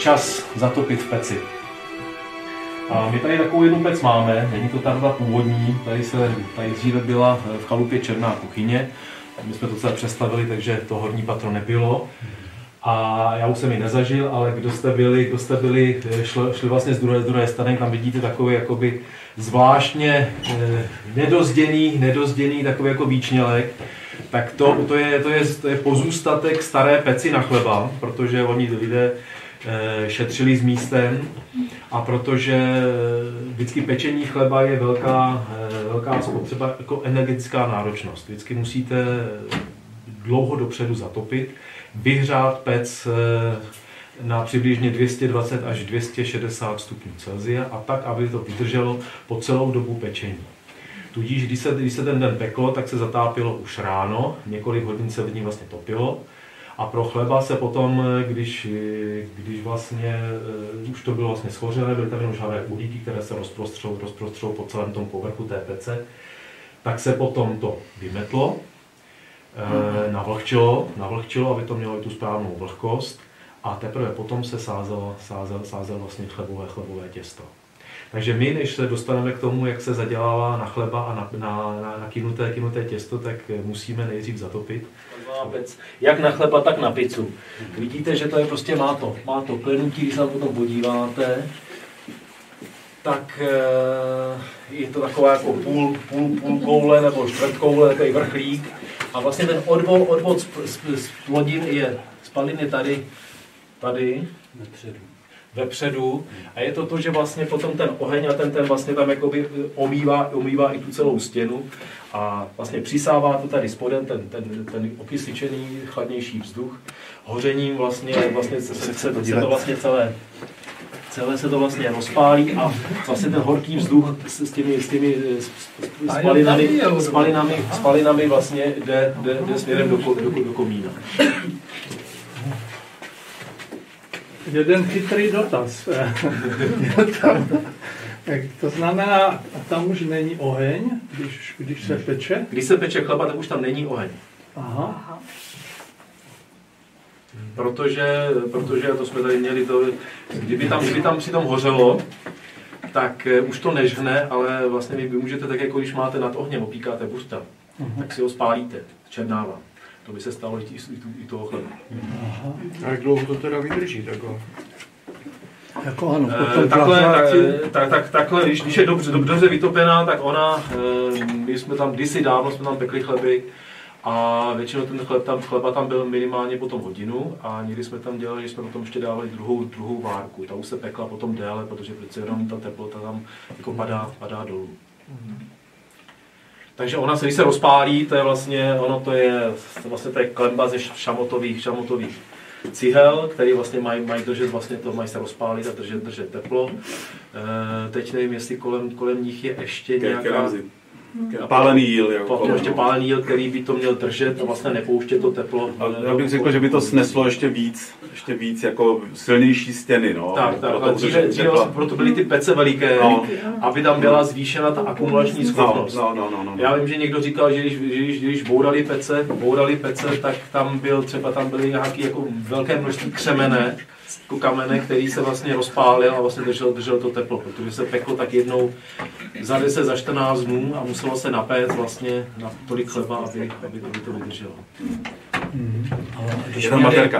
čas zatopit v peci. A my tady takovou jednu pec máme, není to ta původní, tady, se, tady dříve byla v chalupě černá kuchyně, my jsme to celé přestavili, takže to horní patro nebylo. A já už jsem ji nezažil, ale kdo jste byli, kdo jste byli šli, šli vlastně z druhé, z druhé strany, tam vidíte takový jakoby zvláštně eh, nedozděný, nedozděný takový jako výčnělek. Tak to, to, je, to, je, to je pozůstatek staré peci na chleba, protože oni lidé eh, šetřili s místem a protože eh, vždycky pečení chleba je velká, eh, velká spotřeba, jako energetická náročnost. Vždycky musíte dlouho dopředu zatopit, vyhřát pec eh, na přibližně 220 až 260 stupňů Celsia a tak, aby to vydrželo po celou dobu pečení. Tudíž, když se, když se ten den peklo, tak se zatápilo už ráno, několik hodin se v ní vlastně topilo a pro chleba se potom, když, když vlastně uh, už to bylo vlastně schořené, byly tam jenom žhavé uhlíky, které se rozprostřou, rozprostřou po celém tom povrchu té pece, tak se potom to vymetlo, uh, navlhčilo, navlhčilo, aby to mělo i tu správnou vlhkost a teprve potom se sázel, sázel, sázel vlastně chlebové, chlebové těsto. Takže my, než se dostaneme k tomu, jak se zadělává na chleba a na, na, na, na kynuté, kynuté těsto, tak musíme nejdřív zatopit. Jak na chleba, tak na pizzu. Vidíte, že to je prostě má to, má to klenutí, když se na potom podíváte, tak eh, je to taková jako půl, půl, půl koule nebo čtvrt koule, takový vrchlík. A vlastně ten odvod, odvod z, z, z plodin je, spalin je tady, tady, Nepředu vepředu. A je to to, že vlastně potom ten oheň a ten, ten vlastně tam jakoby omývá, omývá i tu celou stěnu. A vlastně přisává to tady spodem ten, ten, ten okysličený chladnější vzduch. Hořením vlastně, vlastně se, se, se, se to vlastně celé celé se to vlastně rozpálí a vlastně ten horký vzduch s, s těmi, s těmi spalinami, spalinami, spalinami vlastně jde, jde, jde směrem do, do, do komína jeden chytrý dotaz. to znamená, tam už není oheň, když, když se peče? Když se peče chleba, tak už tam není oheň. Aha. Protože, protože to jsme tady měli to, kdyby tam, kdyby tam přitom hořelo, tak eh, už to nežhne, ale vlastně vy můžete tak, jako když máte nad ohněm, opíkáte burta, uh-huh. tak si ho spálíte, černává. To by se stalo i, i, i toho chleba. A jak dlouho to teda vydrží takhle? Jako ano, e, takhle, tak, tak, tak, takhle, když, když je dobře, dobře vytopená, tak ona, e, my jsme tam kdysi dávno jsme tam pekli chleby a většinou ten chleb tam, chleba tam byl minimálně potom hodinu a někdy jsme tam dělali, že jsme potom ještě dávali druhou, druhou várku. Ta už se pekla potom déle, protože přece jenom ta teplota tam jako padá, padá dolů. Mm-hmm. Takže ona se, když se rozpálí, to je vlastně, ono to je, vlastně to je klemba ze šamotových, šamotových cihel, který vlastně mají, mají držet, vlastně to mají se rozpálit a držet, držet teplo. E, teď nevím, jestli kolem, kolem nich je ještě nějaká... Pálený jíl. Jako Potom ještě pálený jíl, který by to měl držet a vlastně nepouštět to teplo. A já bych řekl, že by to sneslo ještě víc, ještě víc jako silnější stěny. No. Tak, tak. Proto, dříve, dříve vlastně proto byly ty pece veliké, no. aby tam byla zvýšena ta akumulační schopnost. No, no, no, no, no. Já vím, že někdo říkal, že když, když, když bourali pece, bourali pece, tak tam byl třeba tam byly nějaké jako velké množství křemene, jako kamene, který se vlastně rozpálil a vlastně držel, držel to teplo, protože se peklo tak jednou za 10, za 14 dnů a muselo se napéct vlastně na tolik chleba, aby, aby, aby to vydrželo. Mm-hmm. Když, měli,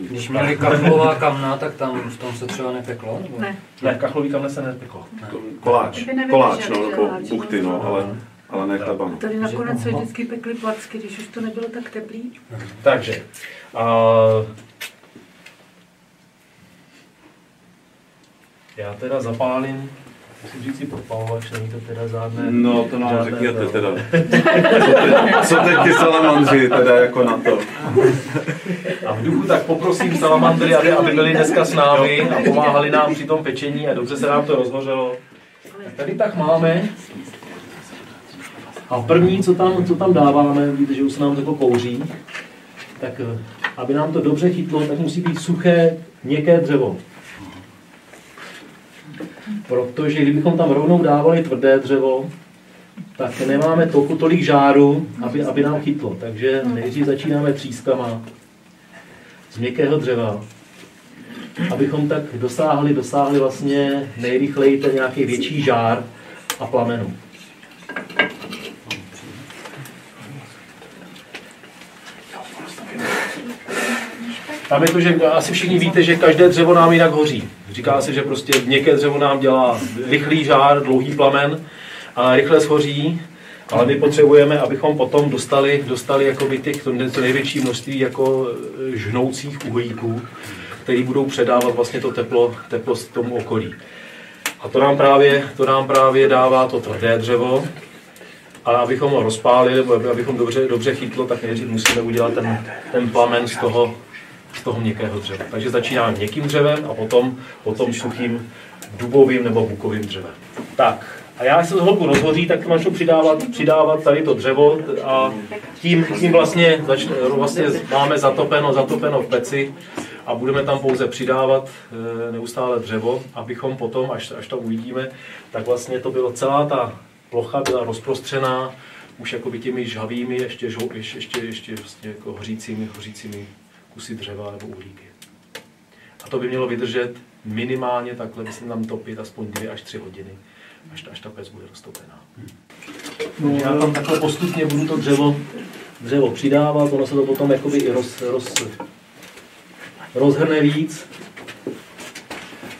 když měli kachlová kamna, tak tam v tom se třeba nepeklo? Nebo? Ne. Ne, kachlový kamna se nepeklo. Ne. Koláč, koláč, no, nebo buchty, no, ale, ale ne chleba. No. Tady nakonec se vždycky pekly placky, když už to nebylo tak teplý. Takže, uh, Já teda zapálím, musím říct si podpalovač, není to teda žádné... No to nám řekněte teda. Co, te, co teď ty salamandři teda jako na to? A v duchu tak poprosím salamandry, aby, aby byli dneska s námi a pomáhali nám při tom pečení a dobře se nám to rozhořelo. Tady tak máme. A první, co tam, co tam dáváme, vidíte, že už se nám to kouří, tak eh, aby nám to dobře chytlo, tak musí být suché, měkké dřevo. Protože kdybychom tam rovnou dávali tvrdé dřevo, tak nemáme toku tolik žáru, aby, aby nám chytlo. Takže nejdřív začínáme třískama z měkkého dřeva. abychom tak dosáhli, dosáhli vlastně nejrychleji ten nějaký větší žár a plamenu. Tam je to, že asi všichni víte, že každé dřevo nám jinak hoří. Říká se, že prostě měkké dřevo nám dělá rychlý žár, dlouhý plamen a rychle shoří, ale my potřebujeme, abychom potom dostali, dostali jakoby těch, to, největší množství jako e, žhnoucích uhlíků, který budou předávat vlastně to teplo, teplo tomu okolí. A to nám právě, to nám právě dává to tvrdé dřevo, a abychom ho rozpálili, nebo abychom dobře, dobře chytlo, tak nejdřív musíme udělat ten, ten plamen z toho, z toho měkkého dřeva. Takže začínáme měkkým dřevem a potom, potom suchým dubovým nebo bukovým dřevem. Tak, a já se z holku rozhoří, tak začnu přidávat, přidávat tady to dřevo a tím, tím vlastně, začne, vlastně máme zatopeno, zatopeno v peci a budeme tam pouze přidávat e, neustále dřevo, abychom potom, až, až to uvidíme, tak vlastně to bylo celá ta plocha byla rozprostřená už jakoby těmi žhavými, ještě, ještě, ještě, ještě vlastně jako hořícími, hořícími kusy dřeva nebo uhlíky. A to by mělo vydržet minimálně takhle, myslím tam topit aspoň dvě až tři hodiny, až, až ta pec bude roztopená. No, já tam takhle postupně budu to dřevo, dřevo přidávat, ono se to potom jakoby i roz, roz, rozhrne víc.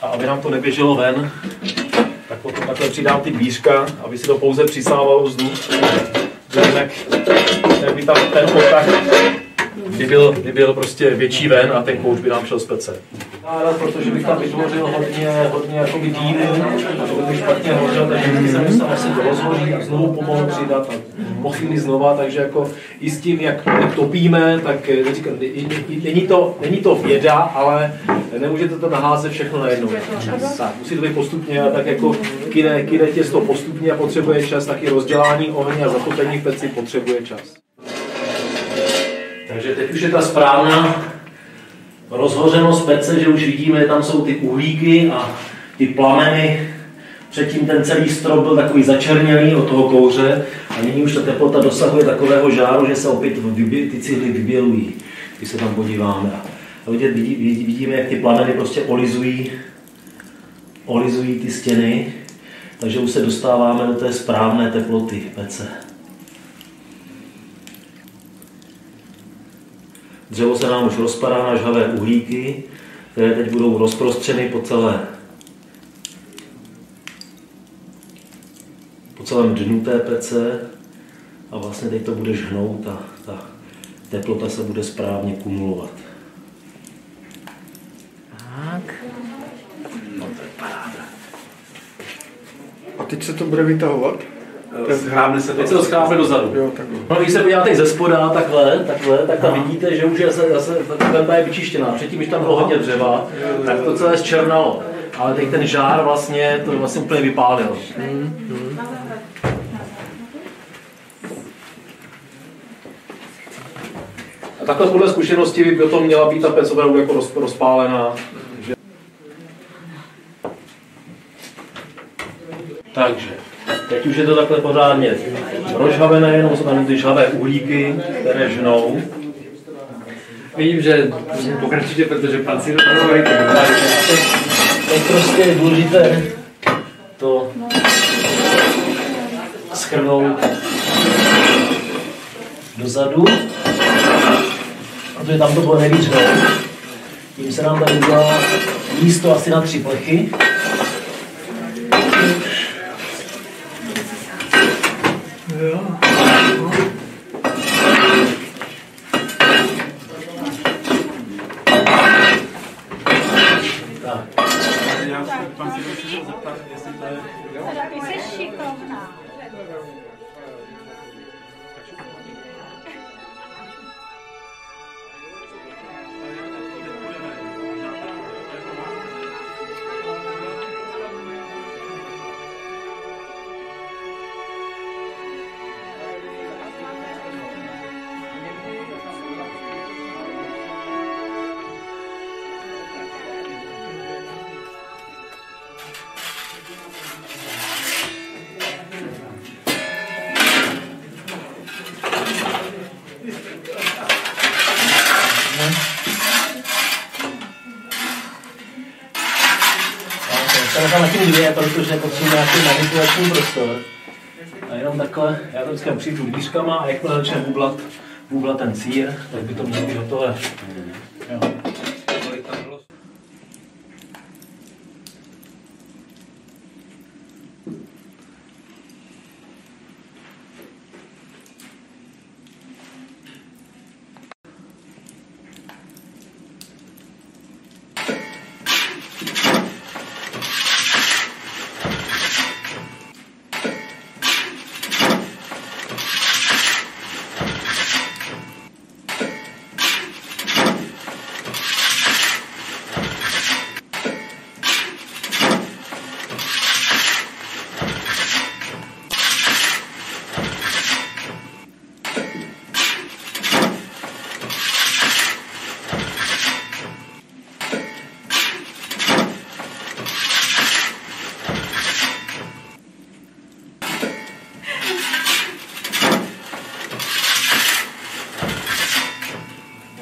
A aby nám to neběželo ven, tak potom takhle přidám ty dvířka, aby si to pouze přisávalo vzduch. Tak, tak by tam ten otah by byl, by byl prostě větší ven a ten kouř by nám šel z pece. Rád, protože bych tam vytvořil hodně, hodně jakoby dýmy, to by špatně hořel, takže taky jsem musel asi to rozhoří a znovu pomalu přidat a po chvíli znova, takže jako i s tím, jak, topíme, tak eh, říkám, není to, není to věda, ale nemůžete to naházet všechno najednou. Musí to být postupně tak jako kine, kine těsto postupně a potřebuje čas, taky rozdělání ohně a zatopení v peci potřebuje čas. Takže teď už je ta správná rozhořenost pece, že už vidíme, tam jsou ty uhlíky a ty plameny. Předtím ten celý strop byl takový začernělý od toho kouře a nyní už ta teplota dosahuje takového žáru, že se opět ty cihly vybělují, když se tam podíváme. A vidět, vidíme, jak ty plameny prostě olizují, olizují ty stěny, takže už se dostáváme do té správné teploty pece. Dřevo se nám už rozpadá na žhavé uhlíky, které teď budou rozprostřeny po celé po celém dnu té pece a vlastně teď to bude žhnout a ta teplota se bude správně kumulovat. Tak. No to je paráda. A teď se to bude vytahovat? Schrábne se to. Teď se to schrábne dozadu. Jo. No, když se podíváte ze spoda takhle, takhle, tak tam vidíte, že už je zase, zase ta pemba je vyčištěná. Předtím, když tam bylo hodně dřeva, tak to celé zčernalo. Ale teď ten žár vlastně to vlastně úplně vypálil. A takhle podle zkušenosti by potom měla být ta pec opravdu jako roz, rozpálená. Že... Takže, teď už je to takhle pořádně rozžhavené, jenom jsou tam ty žhavé uhlíky, které žnou. Vidím, že pokračujte, protože pan si to teď, teď prostě je důležité to schrnout dozadu, protože tam to bude nejvíc. Tím se nám tady udělá místo asi na tři plechy. Dvě, protože potřebuji nějaký manipulační prostor. A jenom takhle, já to vždycky přijdu dvířkama a jakmile začne bublat, bublat ten sír, tak by to mělo být hotové. Jo. Kolik tam bylo?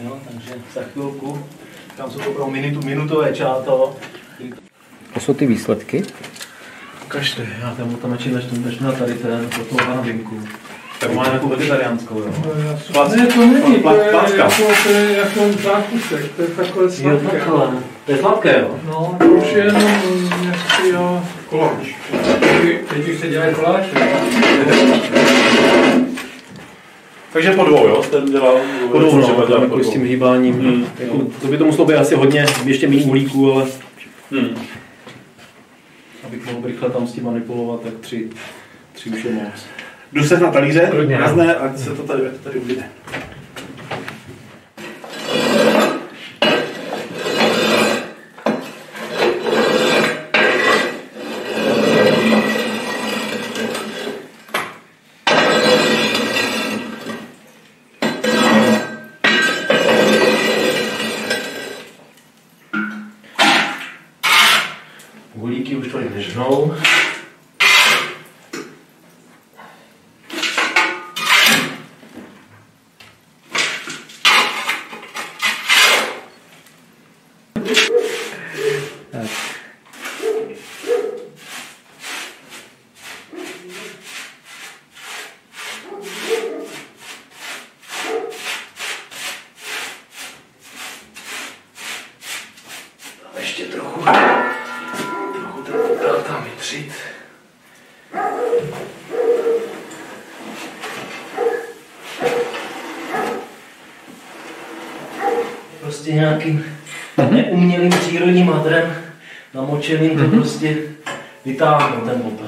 Jo, takže za chvilku, tam jsou to opravdu minutu, minutové čáto. To jsou ty výsledky? Ukažte, já tam tam radši začnu, začnu na tady ten, pro toho pana Vinku. Tak má nějakou vegetariánskou, jo. Plac- ne, to není, to je, jako, to je jako zákusek, to je takové Jo, sladké. takhle. To je sladké, jo. No, to už je jenom nějaký jo, koláč. Teď už se dělají koláče. Takže po dvou, jo? Ten dělal Po dvou, no, tam po jako s tím hýbáním. Hmm. Jako, to by to muselo být asi hodně, ještě méně uhlíků, ale Hmm. abych mohl rychle tam s tím manipulovat, tak tři, tři už je moc. Jdu se na talíře, Klidně, no. razné, ať se to tady, tady uvidíte. Uhlíky už tady nežnou. Ještě trochu, trochu ten popel tam vytřít. Prostě nějakým neumělým přírodním hadrem namočeným to prostě vytáhnu ten popel.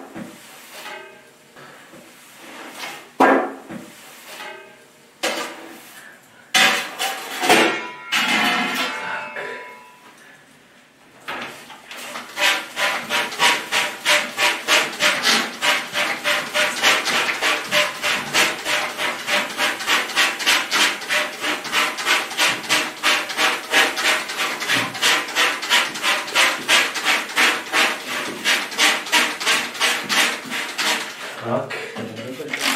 Tak.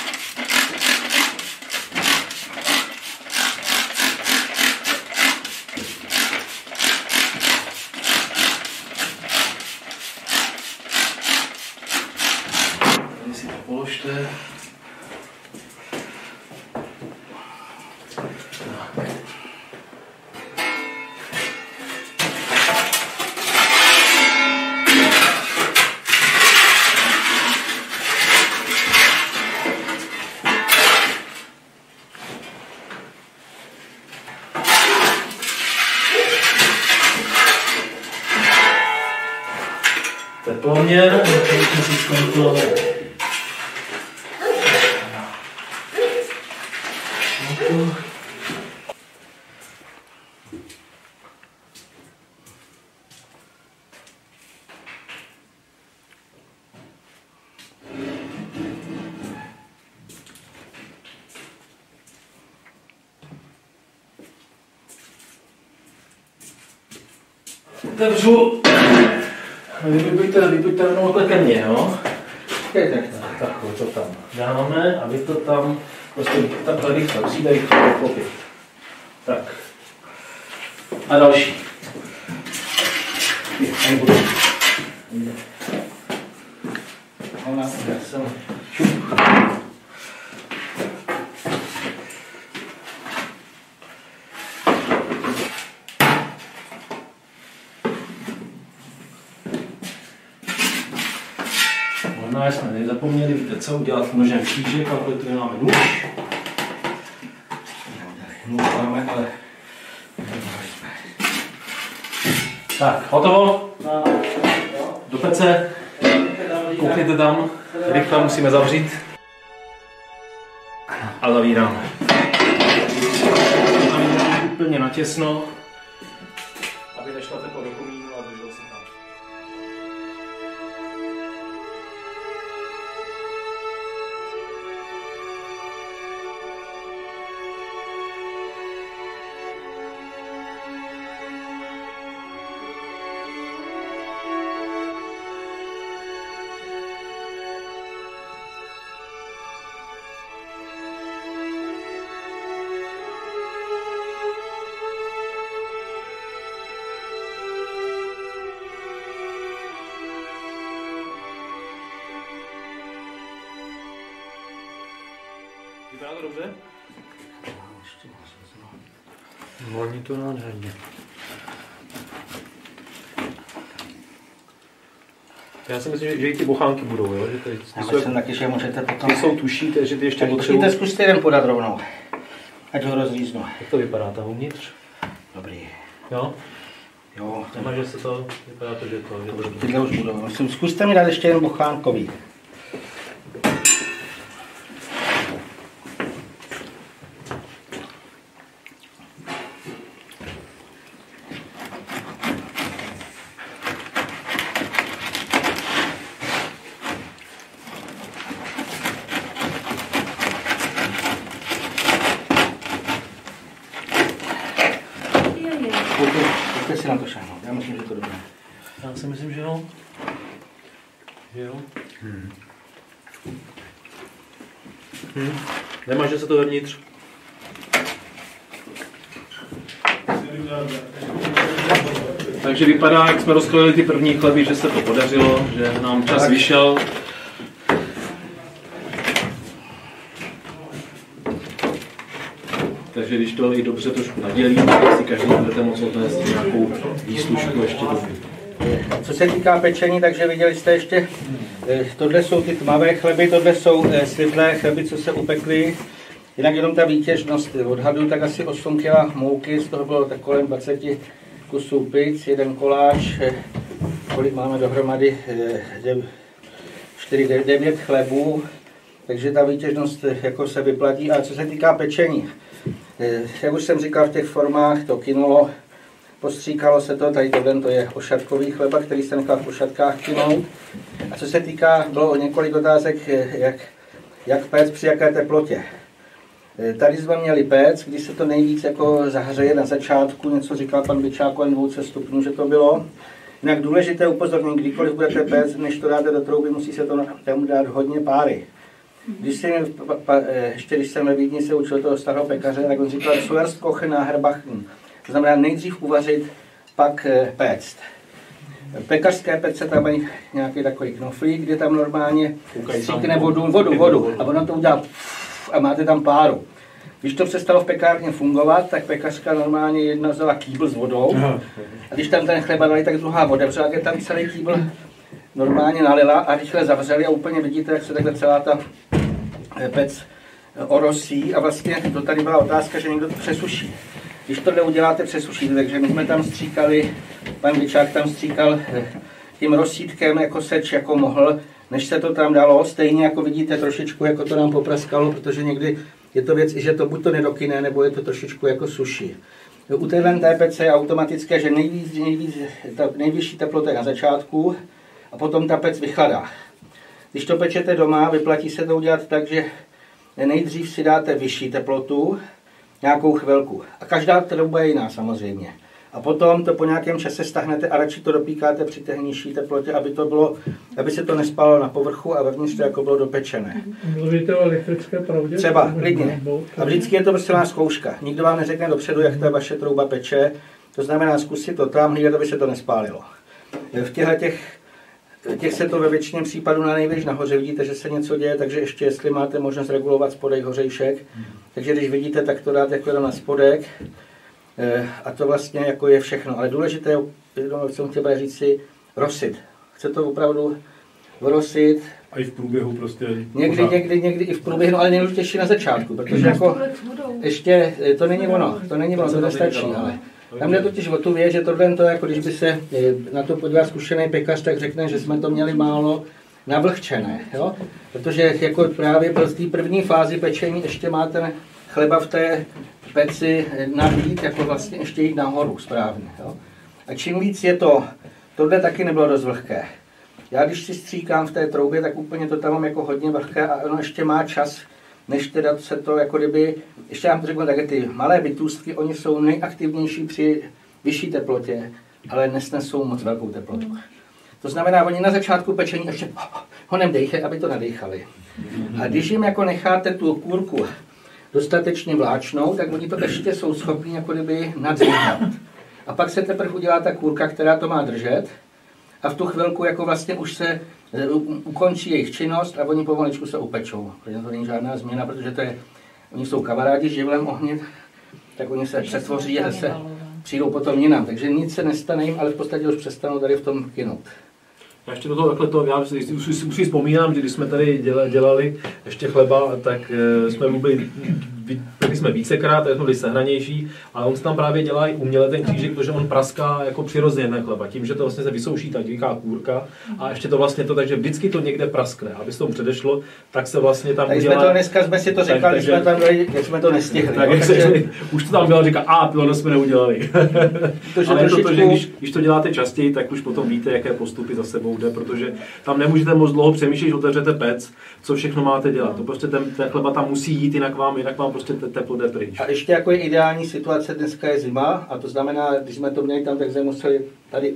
To- Otevřu. Vy buďte, vy buďte rovnou takhle ke mně, jo? Tak, tak, tak, takhle to tam dáme a vy to tam prostě takhle rychle, musíte rychle pochopit. Tak. A další. Tady budu. Ona, já jsem Možná jsme nezapomněli, víte co, udělat nožem křížek, tu máme nůž. Nůž máme, ale... Tak, hotovo. Do pece. Koukněte tam, rychle musíme zavřít. A zavíráme. Zavíráme úplně natěsno, dobře? Voní to nádherně. Já si myslím, že, že i ty bochánky budou, jo? Že ty, ty, Já jsou, myslím taky, že můžete potom... ty jsou tuší, takže ty ještě potřebují... Musíte zkuste jeden podat rovnou. Ať ho rozříznu. Jak to vypadá tam uvnitř? Dobrý. Jo? Jo, Nemá, že se to, vypadá to, že to, že to tyhle už budou. Musím, zkuste mi dát ještě jeden bochánkový. Pojďte, pojďte si na to šáhnout. Já myslím, že to dobré. Já si myslím, že jo. Že jo. Hm. Nemá, že se to vevnitř. Takže vypadá, jak jsme rozkrojili ty první chleby, že se to podařilo, že nám čas vyšel. Takže když to i dobře trošku nadělíme, tak si každý budete moct odnést nějakou výslužku ještě do Co se týká pečení, takže viděli jste ještě, tohle jsou ty tmavé chleby, tohle jsou eh, světlé chleby, co se upekly. Jinak jenom ta výtěžnost odhadu, tak asi 8 kg mouky, z toho bylo tak kolem 20 kusů pic, jeden koláč, eh, kolik máme dohromady, 4, 9 chlebů, takže ta výtěžnost eh, jako se vyplatí. A co se týká pečení, eh, jak už jsem říkal, v těch formách to kynulo, postříkalo se to, tady tohle to je ošatkový chleba, který se nechal v ošatkách kynout. A co se týká, bylo několik otázek, jak, jak péct při jaké teplotě. Eh, Tady jsme měli péc, když se to nejvíc jako zahřeje na začátku, něco říkal pan Byčák kolem 200 stupňů, že to bylo. Jinak důležité upozornění, kdykoliv budete péct, než to dáte do trouby, musí se to tam dát hodně páry. Když jsem, eh, ještě když jsem ve Vídni se učil toho starého pekaře, tak on říkal, zuerst kochen, nachher backen. To znamená nejdřív uvařit, pak eh, péct. Pekařské pece tam mají nějaký takový knoflík, kde tam normálně stříkne vodu, vodu, vodu a ono to udělá a máte tam páru. Když to přestalo v pekárně fungovat, tak pekařka normálně jedna vzala kýbl s vodou a když tam ten chleba dali, tak druhá jak je tam celý kýbl normálně nalila a rychle zavřeli a úplně vidíte, jak se takhle celá ta eh, pec eh, orosí a vlastně to tady byla otázka, že někdo to přesuší. Když tohle uděláte, přesušíte, takže my jsme tam stříkali, pan Vyčák tam stříkal eh, tím rozsítkem jako seč, jako mohl, než se to tam dalo, stejně jako vidíte trošičku, jako to nám popraskalo, protože někdy je to věc, že to buď to nedokyne, nebo je to trošičku jako suší. U téhle TPC je automatické, že nejvíc, nejvíc, ta nejvyšší teplota je na začátku a potom ta pec vychladá. Když to pečete doma, vyplatí se to udělat tak, že nejdřív si dáte vyšší teplotu, nějakou chvilku. A každá trouba je jiná samozřejmě. A potom to po nějakém čase stahnete a radši to dopíkáte při té nižší teplotě, aby, to bylo, aby se to nespalo na povrchu a vevnitř to jako bylo dopečené. Mluvíte o elektrické pravdě? Třeba, klidně. A vždycky je to prostě vás zkouška. Nikdo vám neřekne dopředu, jak ta vaše trouba peče. To znamená zkusit to tam, hlídat, aby se to nespálilo. V těchto těch těch se to ve většině případů na největší nahoře vidíte, že se něco děje, takže ještě jestli máte možnost regulovat spodek hořejšek, takže když vidíte, tak to dáte jako na spodek eh, a to vlastně jako je všechno. Ale důležité je, jsem chtěl říct si, rosit. Chce to opravdu rosit, a i v průběhu prostě. Někdy, pořád. někdy, někdy i v průběhu, ale nejdůležitější na začátku, protože jako ještě, eh, to není ono, to není ono, to nestačí, ale tam jde totiž o tu věc, že tohle to, jako když by se eh, na to podíval zkušený pekař, tak řekne, že jsme to měli málo navlhčené, jo? Protože jako právě pro té první fázi pečení ještě máte chleba v té peci nabít, jako vlastně ještě jít nahoru správně, jo? A čím víc je to, tohle taky nebylo dost vlhké. Já když si stříkám v té troubě, tak úplně to tam mám jako hodně vlhké a ono ještě má čas, než teda se to jako kdyby, ještě já to řeknu tak, ty malé bytůstky, oni jsou nejaktivnější při vyšší teplotě, ale nesnesou moc velkou teplotu. To znamená, oni na začátku pečení ještě honem dejchají, aby to nadechali. A když jim jako necháte tu kůrku dostatečně vláčnou, tak oni to ještě jsou schopni jako kdyby nadzvíhat. A pak se teprve udělá ta kůrka, která to má držet a v tu chvilku jako vlastně už se e, ukončí jejich činnost a oni pomaličku se upečou. Protože to není žádná změna, protože to je, oni jsou kamarádi s živlem ohně, tak oni se přetvoří a se přijdou potom jinam. Takže nic se nestane jim, ale v podstatě už přestanou tady v tom kinout. Já ještě do toho takhle to, já si, si, si, si vzpomínám, že když jsme tady dělali, dělali ještě chleba, tak e, jsme byli byli jsme vícekrát, tak jsme byli sehranější, ale on se tam právě dělá i uměle ten křížek, protože on praská jako přirozeně ten chleba, tím, že to vlastně se vysouší ta divoká kůrka a ještě to vlastně to, takže vždycky to někde praskne. Aby se tomu předešlo, tak se vlastně tam tak udělá... jsme to dneska jsme si to říkali, když jsme tam byli, jsme to nestihli. Tak, takže... už to tam bylo, říká, a tohle jsme neudělali. to, ale trošičku... to, že když, když, to děláte častěji, tak už potom víte, jaké postupy za sebou jde, protože tam nemůžete moc dlouho přemýšlet, že otevřete pec, co všechno máte dělat. To prostě ten, ten chleba tam musí jít, jinak vám, jinak vám prostě teplo jde pryč. A ještě jako je ideální situace, dneska je zima a to znamená, když jsme to měli tam, tak jsme museli tady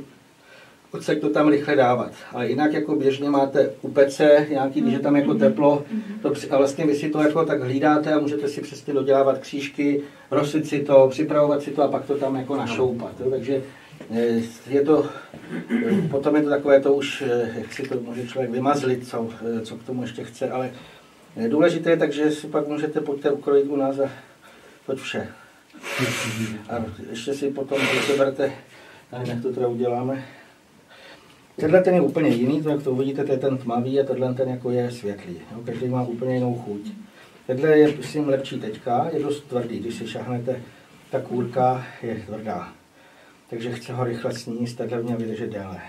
odsek to tam rychle dávat. Ale jinak jako běžně máte u pece nějaký, když je tam jako teplo, to, a vlastně vy si to jako tak hlídáte a můžete si přesně dodělávat křížky, rosit si to, připravovat si to a pak to tam jako našoupat. Jo? Takže eh, je to, eh, potom je to takové to už, eh, jak si to může člověk vymazlit, co, co k tomu ještě chce, ale důležité je takže si pak můžete pojďte ukrojit u nás a toť vše. A ještě si potom seberte, nevím, jak to teda uděláme. Tenhle ten je úplně jiný, to jak to uvidíte, to je ten tmavý a tenhle ten jako je světlý. Jo? Každý má úplně jinou chuť. Tenhle je myslím lepší teďka, je dost tvrdý, když si šahnete, ta kůrka je tvrdá. Takže chce ho rychle sníst, takhle měl vydržet déle.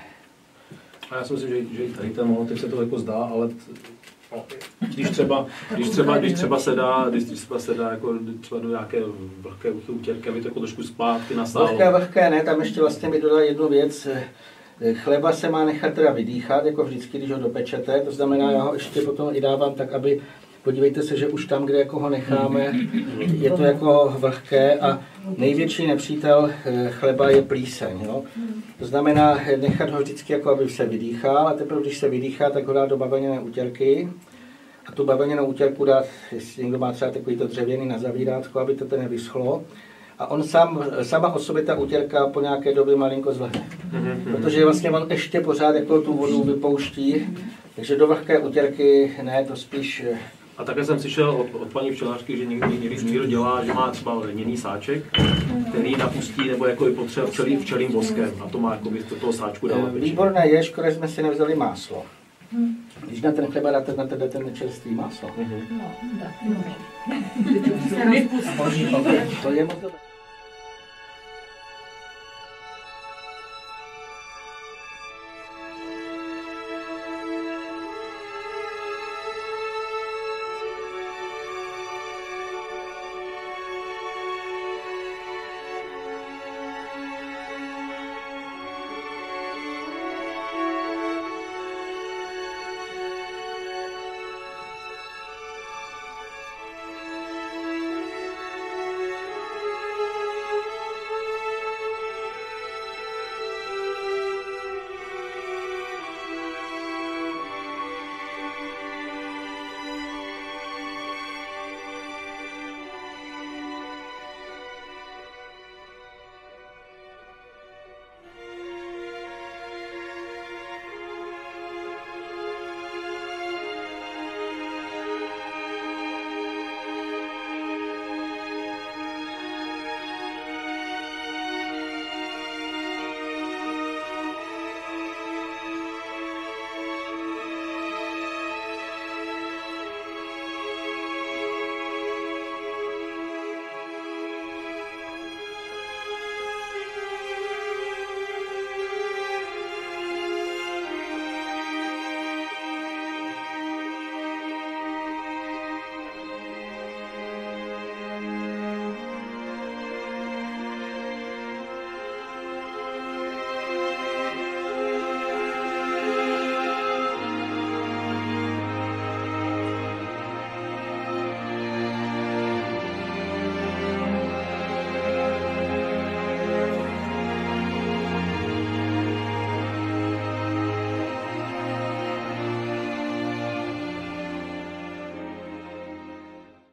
A já si myslím, že, že tady ten teď se to jako zdá, ale když třeba, když třeba, když třeba se dá, když třeba se dá jako třeba do nějaké vlhké utěrky, aby to jako trošku zpátky nasálo. Vlhké, vlhké ne, tam ještě vlastně mi dodal jednu věc. Chleba se má nechat teda vydýchat, jako vždycky, když ho dopečete, to znamená, já ho ještě potom i dávám tak, aby podívejte se, že už tam, kde jako ho necháme, je to jako vlhké a největší nepřítel eh, chleba je plíseň. Jo? To znamená nechat ho vždycky, jako aby se vydýchal a teprve, když se vydýchá, tak ho dát do bavlněné útěrky a tu bavlněnou útěrku dát, jestli někdo má třeba takový to dřevěný na zavírátko, aby to ten nevyschlo. A on sám, sama o sobě ta útěrka po nějaké době malinko zvlhne. Protože vlastně on ještě pořád jako tu vodu vypouští, takže do vlhké útěrky ne, to spíš eh, a také jsem slyšel od, od paní včelařky, že někdy, někdy někdo dělá, že má třeba lněný sáček, který napustí nebo jako je potřeba včelí, včelým voskem a to má jako do toho sáčku dávat. Výborné je, škoda, jsme si nevzali máslo. Když na ten chleba dáte na ten, ten nečerstvý máslo. Mm-hmm. No, tak, no. to je moc dobré.